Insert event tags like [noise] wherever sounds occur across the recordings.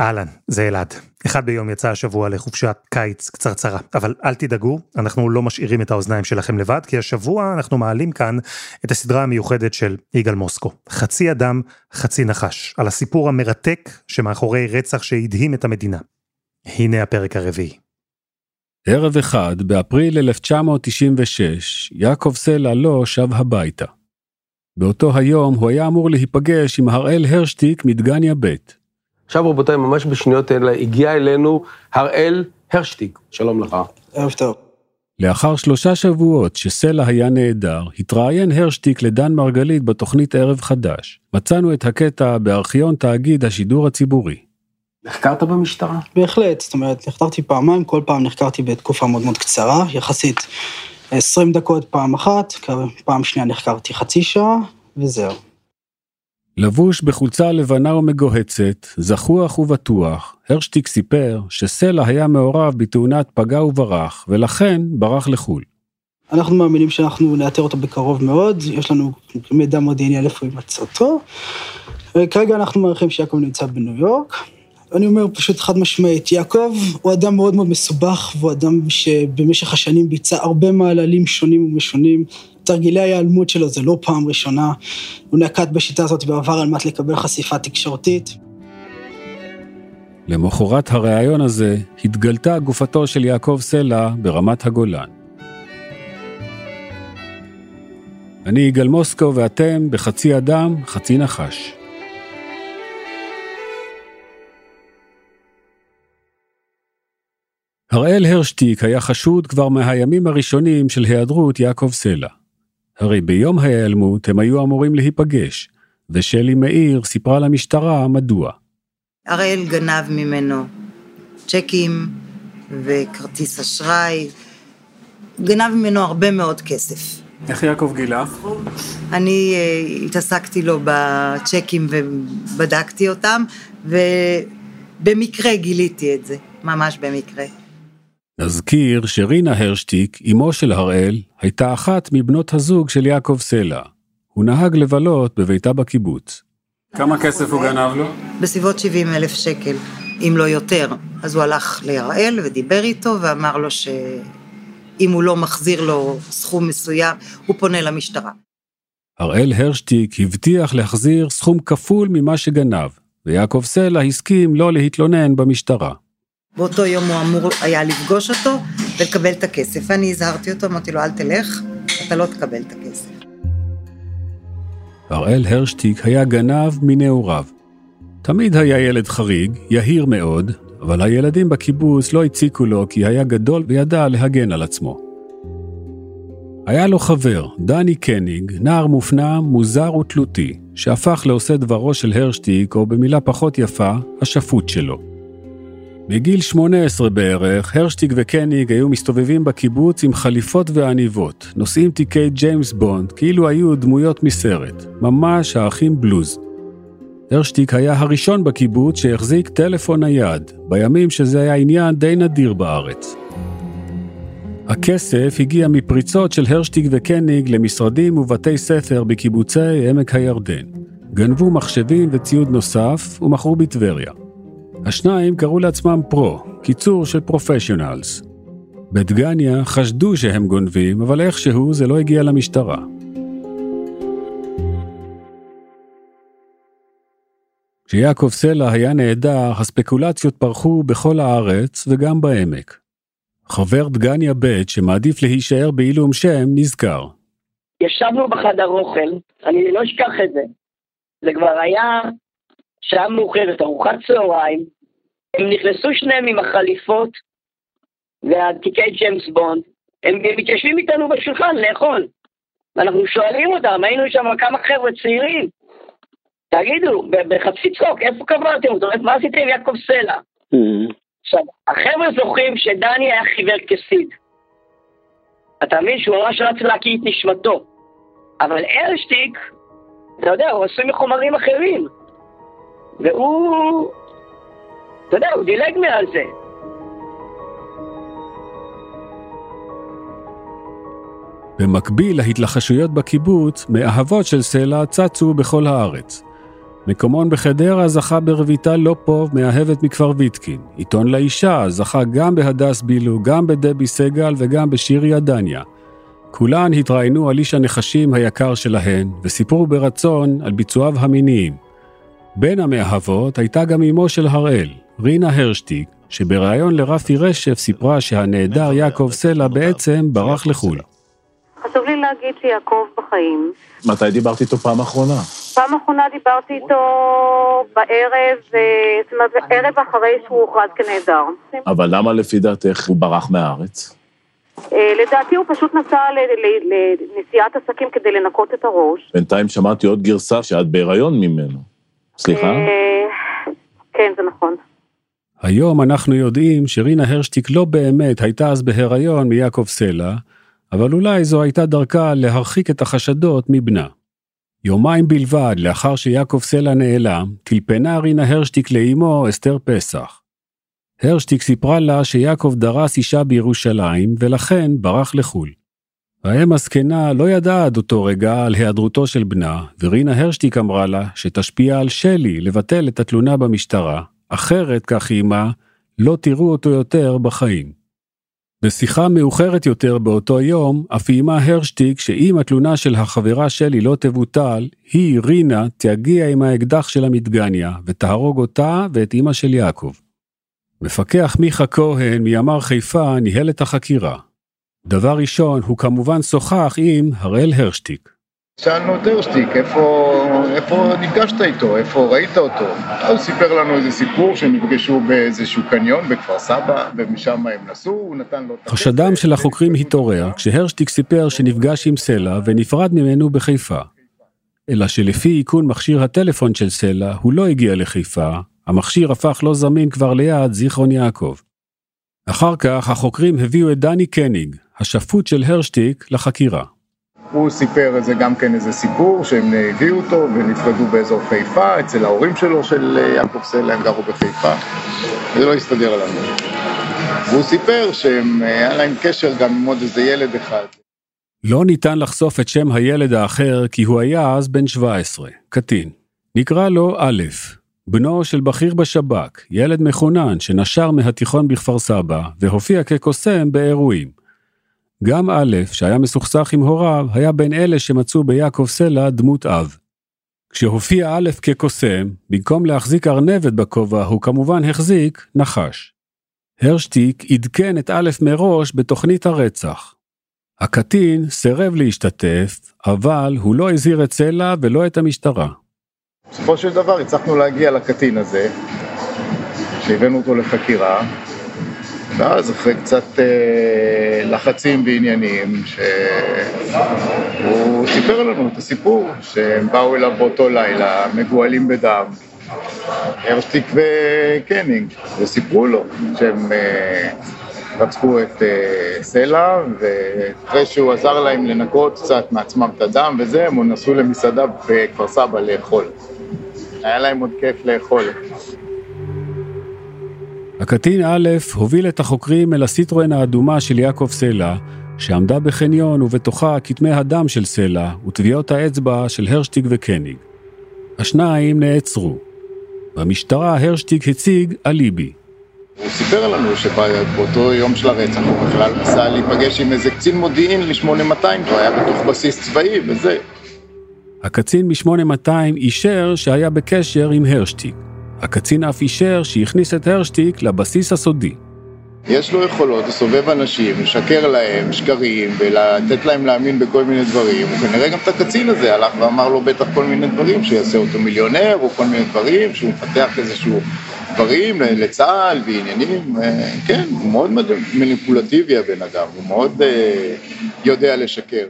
אהלן, זה אלעד. אחד ביום יצא השבוע לחופשת קיץ קצרצרה, אבל אל תדאגו, אנחנו לא משאירים את האוזניים שלכם לבד, כי השבוע אנחנו מעלים כאן את הסדרה המיוחדת של יגאל מוסקו, חצי אדם, חצי נחש, על הסיפור המרתק שמאחורי רצח שהדהים את המדינה. הנה הפרק הרביעי. ערב אחד, באפריל 1996, יעקב סלע לא שב הביתה. באותו היום הוא היה אמור להיפגש עם הראל הרשטיק מדגניה ב'. עכשיו רבותיי, ממש בשניות אלה הגיע אלינו הראל הרשטיק, שלום לך. ערב טוב. לאחר שלושה שבועות שסלע היה נעדר, התראיין הרשטיק לדן מרגלית בתוכנית ערב חדש. מצאנו את הקטע בארכיון תאגיד השידור הציבורי. נחקרת במשטרה? בהחלט, זאת אומרת, נחקרתי פעמיים, כל פעם נחקרתי בתקופה מאוד מאוד קצרה, יחסית 20 דקות פעם אחת, פעם שנייה נחקרתי חצי שעה, וזהו. לבוש בחולצה לבנה ומגוהצת, זחוח ובטוח, הרשטיק סיפר שסלע היה מעורב בתאונת פגע וברח, ולכן ברח לחו"ל. אנחנו מאמינים שאנחנו נאתר אותו בקרוב מאוד, יש לנו מידע מודיעיני על איפה יימצא אותו. כרגע אנחנו מעריכים שיעקב נמצא בניו יורק. אני אומר פשוט חד משמעית, יעקב הוא אדם מאוד מאוד מסובך, והוא אדם שבמשך השנים ביצע הרבה מעללים שונים ומשונים. תרגילי ההיעלמות שלו זה לא פעם ראשונה, הוא נקט בשיטה הזאת בעבר על מנת לקבל חשיפה תקשורתית. למחרת הריאיון הזה התגלתה גופתו של יעקב סלע ברמת הגולן. אני יגאל מוסקו ואתם בחצי אדם, חצי נחש. הראל הרשטיק היה חשוד כבר מהימים הראשונים של היעדרות יעקב סלע. הרי ביום ההיעלמות הם היו אמורים להיפגש, ושלי מאיר סיפרה למשטרה מדוע. הראל גנב ממנו צ'קים וכרטיס אשראי, גנב ממנו הרבה מאוד כסף. איך יעקב גילה? אני uh, התעסקתי לו בצ'קים ובדקתי אותם, ובמקרה גיליתי את זה, ממש במקרה. נזכיר שרינה הרשטיק, אמו של הראל, הייתה אחת מבנות הזוג של יעקב סלע. הוא נהג לבלות בביתה בקיבוץ. כמה כסף הוא גנב לו? בסביבות 70 אלף שקל, אם לא יותר. אז הוא הלך להראל ודיבר איתו ואמר לו שאם הוא לא מחזיר לו סכום מסוים, הוא פונה למשטרה. הראל הרשטיק הבטיח להחזיר סכום כפול ממה שגנב, ויעקב סלע הסכים לא להתלונן במשטרה. באותו יום הוא אמור היה לפגוש אותו ולקבל את הכסף. ואני הזהרתי אותו, אמרתי לו, אל תלך, אתה לא תקבל את הכסף. הראל הרשטיק היה גנב מנעוריו. תמיד היה ילד חריג, יהיר מאוד, אבל הילדים בקיבוץ לא הציקו לו כי היה גדול וידע להגן על עצמו. היה לו חבר, דני קניג, נער מופנם, מוזר ותלותי, שהפך לעושה דברו של הרשטיק, או במילה פחות יפה, השפוט שלו. מגיל 18 בערך, הרשטיג וקניג היו מסתובבים בקיבוץ עם חליפות ועניבות, נושאים תיקי ג'יימס בונד כאילו היו דמויות מסרט, ממש האחים בלוז. הרשטיק היה הראשון בקיבוץ שהחזיק טלפון נייד, בימים שזה היה עניין די נדיר בארץ. הכסף הגיע מפריצות של הרשטיג וקניג למשרדים ובתי ספר בקיבוצי עמק הירדן. גנבו מחשבים וציוד נוסף ומכרו בטבריה. השניים קראו לעצמם פרו, קיצור של פרופשיונלס. בדגניה חשדו שהם גונבים, אבל איכשהו זה לא הגיע למשטרה. כשיעקב סלע היה נעדר, הספקולציות פרחו בכל הארץ וגם בעמק. חבר דגניה ב' שמעדיף להישאר בעילום שם נזכר. ישבנו בחדר אוכל, אני לא אשכח את זה. זה כבר היה שעה מאוחרת, ארוחת צהריים, הם נכנסו שניהם עם החליפות והתיקי ג'יימס בונד, הם מתיישבים איתנו בשולחן לאכול. ואנחנו שואלים אותם, היינו שם כמה חבר'ה צעירים, תגידו, בחצי צחוק, איפה קברתם אותו? מה עשיתם עם יעקב סלע? Mm-hmm. עכשיו, החבר'ה זוכרים שדני היה חיוור כסיד. אתה מבין שהוא ממש רץ להקיא את נשמתו. אבל ארשטיק, אתה יודע, הוא עשוי מחומרים אחרים. והוא, אתה יודע, הוא דילג מעל זה. במקביל להתלחשויות בקיבוץ, מאהבות של סלע צצו בכל הארץ. מקומון בחדרה זכה ברויטל לופוב, מאהבת מכפר ויטקין. עיתון לאישה זכה גם בהדס בילו, גם בדבי סגל וגם בשירי עדניה. כולן התראיינו על איש הנחשים היקר שלהן, וסיפרו ברצון על ביצועיו המיניים. בין המאהבות הייתה גם אמו של הראל, רינה הרשטיק, שבריאיון לרפי רשף סיפרה שהנעדר יעקב סלע בעצם ברח לחו"ל. חשוב לי להגיד שיעקב בחיים. מתי דיברתי איתו פעם אחרונה? פעם אחרונה דיברתי איתו בערב, אה, זאת אומרת, ערב אחרי שהוא הוכרז כנעדר. אבל למה לפי דעתך הוא ברח מהארץ? אה, לדעתי הוא פשוט נסע ל- ל- לנסיעת עסקים כדי לנקות את הראש. בינתיים שמעתי עוד גרסה שאת בהיריון ממנו. סליחה? אה, כן, זה נכון. היום אנחנו יודעים שרינה הרשטיק לא באמת הייתה אז בהיריון מיעקב סלע, אבל אולי זו הייתה דרכה להרחיק את החשדות מבנה. יומיים בלבד לאחר שיעקב סלע נעלם, טלפנה רינה הרשטיק לאמו אסתר פסח. הרשטיק סיפרה לה שיעקב דרס אישה בירושלים, ולכן ברח לחו"ל. האם הזקנה לא ידעה עד אותו רגע על היעדרותו של בנה, ורינה הרשטיק אמרה לה שתשפיע על שלי לבטל את התלונה במשטרה, אחרת, כך היא אמה, לא תראו אותו יותר בחיים. בשיחה מאוחרת יותר באותו יום, אף איימה הרשטיק שאם התלונה של החברה שלי לא תבוטל, היא, רינה, תגיע עם האקדח של המדגניה, ותהרוג אותה ואת אמא של יעקב. מפקח מיכה כהן מימ"ר חיפה ניהל את החקירה. דבר ראשון, הוא כמובן שוחח עם הראל הרשטיק. שאלנו את הרשטיק, איפה, איפה נפגשת איתו, איפה ראית אותו? הוא סיפר לנו איזה סיפור שהם נפגשו באיזשהו קניון בכפר סבא, ומשם הם נסעו, הוא נתן לו. חשדם של החוקרים התעורר כשהרשטיק סיפר שנפגש עם סלע ונפרד ממנו בחיפה. אלא שלפי איכון מכשיר הטלפון של סלע, הוא לא הגיע לחיפה, המכשיר הפך לא זמין כבר ליד זיכרון יעקב. אחר כך החוקרים הביאו את דני קניג, השפוט של הרשטיק, לחקירה. הוא סיפר איזה גם כן איזה סיפור שהם הביאו אותו ונפרדו באזור חיפה, אצל ההורים שלו של יעקב סלע, הם גרו בחיפה. זה לא הסתדר לנו. והוא סיפר שהיה להם קשר גם עם עוד איזה ילד אחד. לא ניתן לחשוף את שם הילד האחר כי הוא היה אז בן 17, קטין. נקרא לו א', בנו של בכיר בשב"כ, ילד מחונן שנשר מהתיכון בכפר סבא והופיע כקוסם באירועים. גם א', שהיה מסוכסך עם הוריו, היה בין אלה שמצאו ביעקב סלע דמות אב. כשהופיע א' כקוסם, במקום להחזיק ארנבת בכובע, הוא כמובן החזיק נחש. הרשטיק עדכן את א' מראש בתוכנית הרצח. הקטין סירב להשתתף, אבל הוא לא הזהיר את סלע ולא את המשטרה. בסופו של דבר הצלחנו להגיע לקטין הזה, שהבאנו אותו לחקירה, ואז אחרי קצת אה, לחצים ועניינים, שהוא סיפר לנו את הסיפור, שהם באו אליו באותו לילה, מגואלים בדם, הרשטיק וקניג, וסיפרו לו שהם אה, רצחו את אה, סלע, ואחרי שהוא עזר להם לנקות קצת מעצמם את הדם וזה, הם נסעו למסעדה בכפר סבא לאכול. היה להם עוד כיף לאכול. הקטין א' הוביל את החוקרים אל הסיטרואן האדומה של יעקב סלע, שעמדה בחניון ובתוכה כתמי הדם של סלע וטביעות האצבע של הרשטיג וקניג. השניים נעצרו. במשטרה הרשטיג הציג אליבי. הוא סיפר לנו שבאותו יום של הרצח הוא בכלל נסע להיפגש עם איזה קצין מודיעין ל-8200, הוא היה בתוך בסיס צבאי וזה. הקצין מ-8200 אישר שהיה בקשר עם הרשטיג. הקצין אף אישר שהכניס את הרשטיק לבסיס הסודי. יש לו יכולות לסובב אנשים, לשקר להם שקרים ולתת להם להאמין בכל מיני דברים. וכנראה גם את הקצין הזה הלך ואמר לו בטח כל מיני דברים, שיעשה אותו מיליונר או כל מיני דברים, שהוא מפתח איזשהו דברים לצה"ל ועניינים. כן, הוא מאוד מניפולטיבי הבן אדם, הוא מאוד אה, יודע לשקר.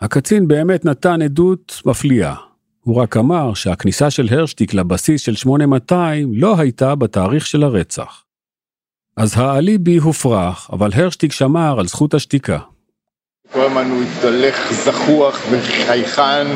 הקצין באמת נתן עדות מפליאה. הוא רק אמר שהכניסה של הרשטיק לבסיס של 8200 לא הייתה בתאריך של הרצח. אז האליבי הופרך, אבל הרשטיק שמר על זכות השתיקה. כל הזמן הוא התהלך זחוח וחייכן,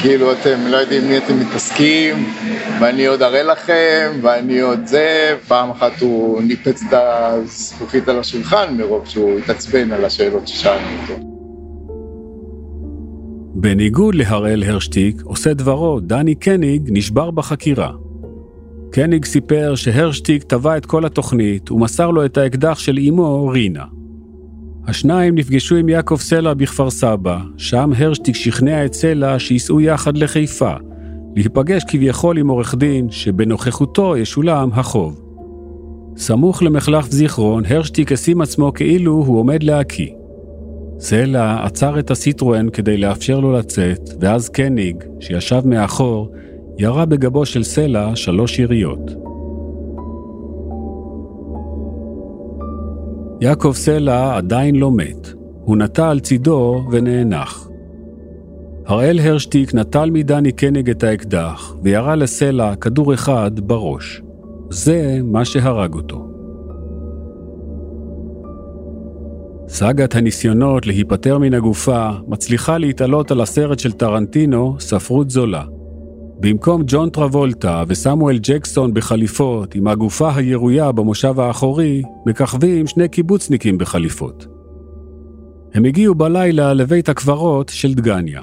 כאילו אתם לא יודעים מי אתם מתעסקים, ואני עוד אראה לכם, ואני עוד זה, פעם אחת הוא ניפץ את הזכוכית על השולחן מרוב שהוא התעצבן על השאלות ששאלנו אותו. בניגוד להראל הרשטיק, עושה דברו, דני קניג נשבר בחקירה. קניג סיפר שהרשטיק טבע את כל התוכנית ומסר לו את האקדח של אמו, רינה. השניים נפגשו עם יעקב סלע בכפר סבא, שם הרשטיק שכנע את סלע שייסעו יחד לחיפה, להיפגש כביכול עם עורך דין שבנוכחותו ישולם החוב. סמוך למחלף זיכרון, הרשטיק השים עצמו כאילו הוא עומד להקיא. סלע עצר את הסיטרואן כדי לאפשר לו לצאת, ואז קניג, שישב מאחור, ירה בגבו של סלע שלוש יריות. יעקב סלע עדיין לא מת, הוא נטע על צידו ונאנח. הראל הרשטיק נטל מדני קניג את האקדח, וירה לסלע כדור אחד בראש. זה מה שהרג אותו. סאגת הניסיונות להיפטר מן הגופה מצליחה להתעלות על הסרט של טרנטינו, ספרות זולה. במקום ג'ון טרבולטה וסמואל ג'קסון בחליפות עם הגופה הירויה במושב האחורי, מככבים שני קיבוצניקים בחליפות. הם הגיעו בלילה לבית הקברות של דגניה.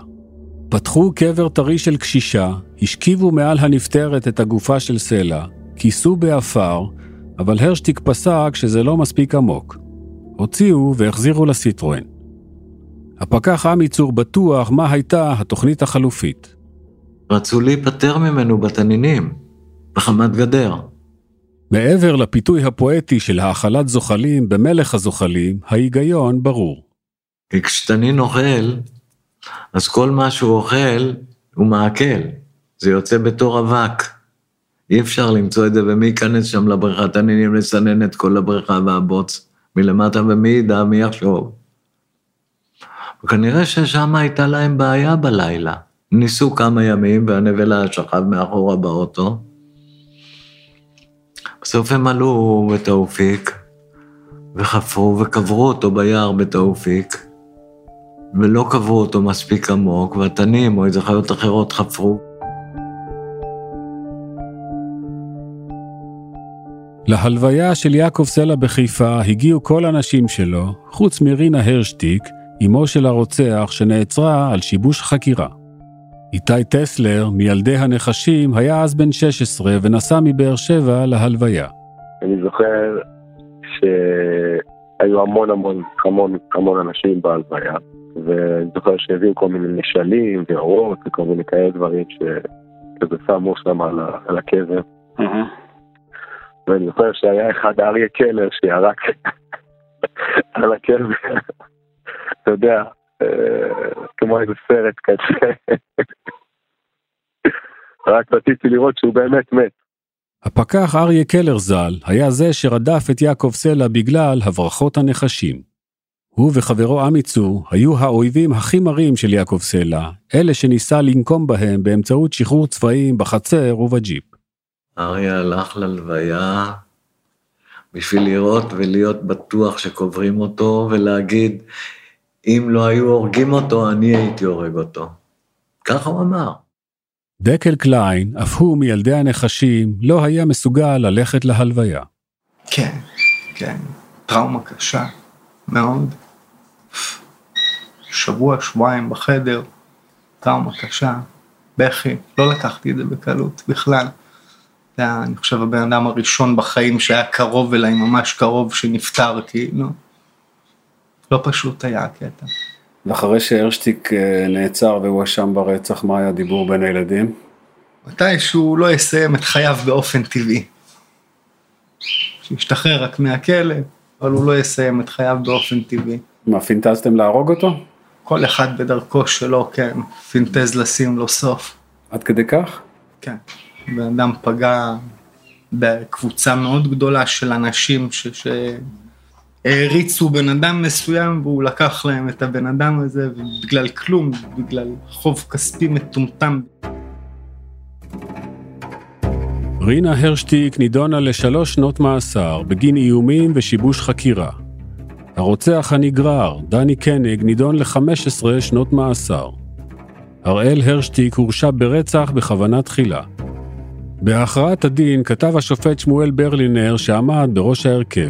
פתחו קבר טרי של קשישה, השכיבו מעל הנפטרת את הגופה של סלע, כיסו בעפר, אבל הרשטיק פסק שזה לא מספיק עמוק. הוציאו והחזירו לסיטרואן. הפקח עמי צור בטוח מה הייתה התוכנית החלופית. רצו להיפטר ממנו בתנינים, בחמת גדר. מעבר לפיתוי הפואטי של האכלת זוחלים במלך הזוחלים, ההיגיון ברור. כי כשתנין אוכל, אז כל מה שהוא אוכל הוא מעכל, זה יוצא בתור אבק. אי אפשר למצוא את זה, ומי ייכנס שם לבריכה? תנינים לסנן את כל הבריכה והבוץ מלמטה, ומי ידע, מי יחשוב? וכנראה ששם הייתה להם בעיה בלילה. ניסו כמה ימים, והנבלה שכב מאחורה באוטו. בסוף הם עלו בתאופיק, וחפרו וקברו אותו ביער בתאופיק, ולא קברו אותו מספיק עמוק, והתנים או איזה חיות אחרות חפרו. להלוויה של יעקב סלע בחיפה הגיעו כל הנשים שלו, חוץ מרינה הרשטיק, אמו של הרוצח שנעצרה על שיבוש חקירה. איתי טסלר, מילדי הנחשים, היה אז בן 16 ונסע מבאר שבע להלוויה. אני זוכר שהיו המון המון המון המון אנשים בהלוויה, ואני זוכר שהביאו כל מיני נשלים ואורות וכל מיני כאלה דברים שכזה שמו שם על, על הקבר. ואני זוכר שהיה אחד אריה קלר שירק [laughs] על הקבר, אתה יודע, אה, כמו איזה סרט כזה. [laughs] רק רציתי לראות שהוא באמת מת. הפקח אריה קלר ז"ל היה זה שרדף את יעקב סלע בגלל הברחות הנחשים. הוא וחברו עמיצור היו האויבים הכי מרים של יעקב סלע, אלה שניסה לנקום בהם באמצעות שחרור צפעים בחצר ובג'יפ. אריה הלך ללוויה בשביל לראות ולהיות בטוח שקוברים אותו ולהגיד, אם לא היו הורגים אותו, אני הייתי הורג אותו. ככה הוא אמר. דקל קליין, אף הוא מילדי הנחשים, לא היה מסוגל ללכת להלוויה. כן, כן, טראומה קשה מאוד. שבוע, שבועיים בחדר, טראומה קשה, בכי, לא לקחתי את זה בקלות בכלל. זה היה, אני חושב, הבן אדם הראשון בחיים שהיה קרוב אליי, ממש קרוב, שנפטר, כאילו. לא פשוט היה הקטע. ואחרי שהרשטיק אה, נעצר והואשם ברצח, מה היה הדיבור בין הילדים? מתי שהוא לא יסיים את חייו באופן טבעי. שישתחרר רק מהכלא, אבל הוא לא יסיים את חייו באופן טבעי. מה, פינטזתם להרוג אותו? כל אחד בדרכו שלו, כן, פינטז לשים לו סוף. עד כדי כך? כן. בן אדם פגע בקבוצה מאוד גדולה של אנשים ש... ש... בן אדם מסוים והוא לקח להם את הבן אדם הזה ובגלל כלום, בגלל חוב כספי מטומטם. רינה הרשטיק נידונה לשלוש שנות מאסר בגין איומים ושיבוש חקירה. הרוצח הנגרר, דני קניג, נידון ל-15 שנות מאסר. הראל הרשטיק הורשע ברצח בכוונה תחילה. בהכרעת הדין כתב השופט שמואל ברלינר שעמד בראש ההרכב.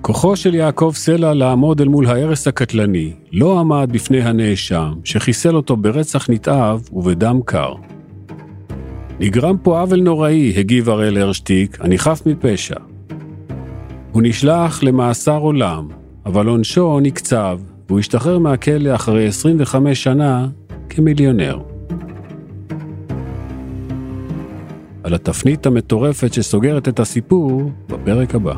כוחו של יעקב סלע לעמוד אל מול ההרס הקטלני לא עמד בפני הנאשם, שחיסל אותו ברצח נתעב ובדם קר. נגרם פה עוול נוראי, הגיב הראל הרשטיק, אני חף מפשע. הוא נשלח למאסר עולם, אבל עונשו נקצב, והוא השתחרר מהכלא אחרי 25 שנה כמיליונר. על התפנית המטורפת שסוגרת את הסיפור בפרק הבא.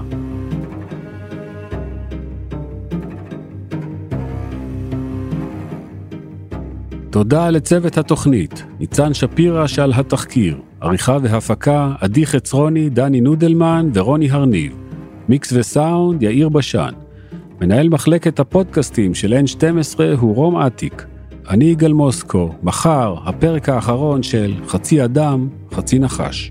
תודה לצוות התוכנית, ניצן שפירא שעל התחקיר, עריכה והפקה, עדי חצרוני, דני נודלמן ורוני הרניב, מיקס וסאונד, יאיר בשן. מנהל מחלקת הפודקאסטים של N12 הוא רום אטיק. אני יגאל מוסקו, מחר הפרק האחרון של חצי אדם, חצי נחש.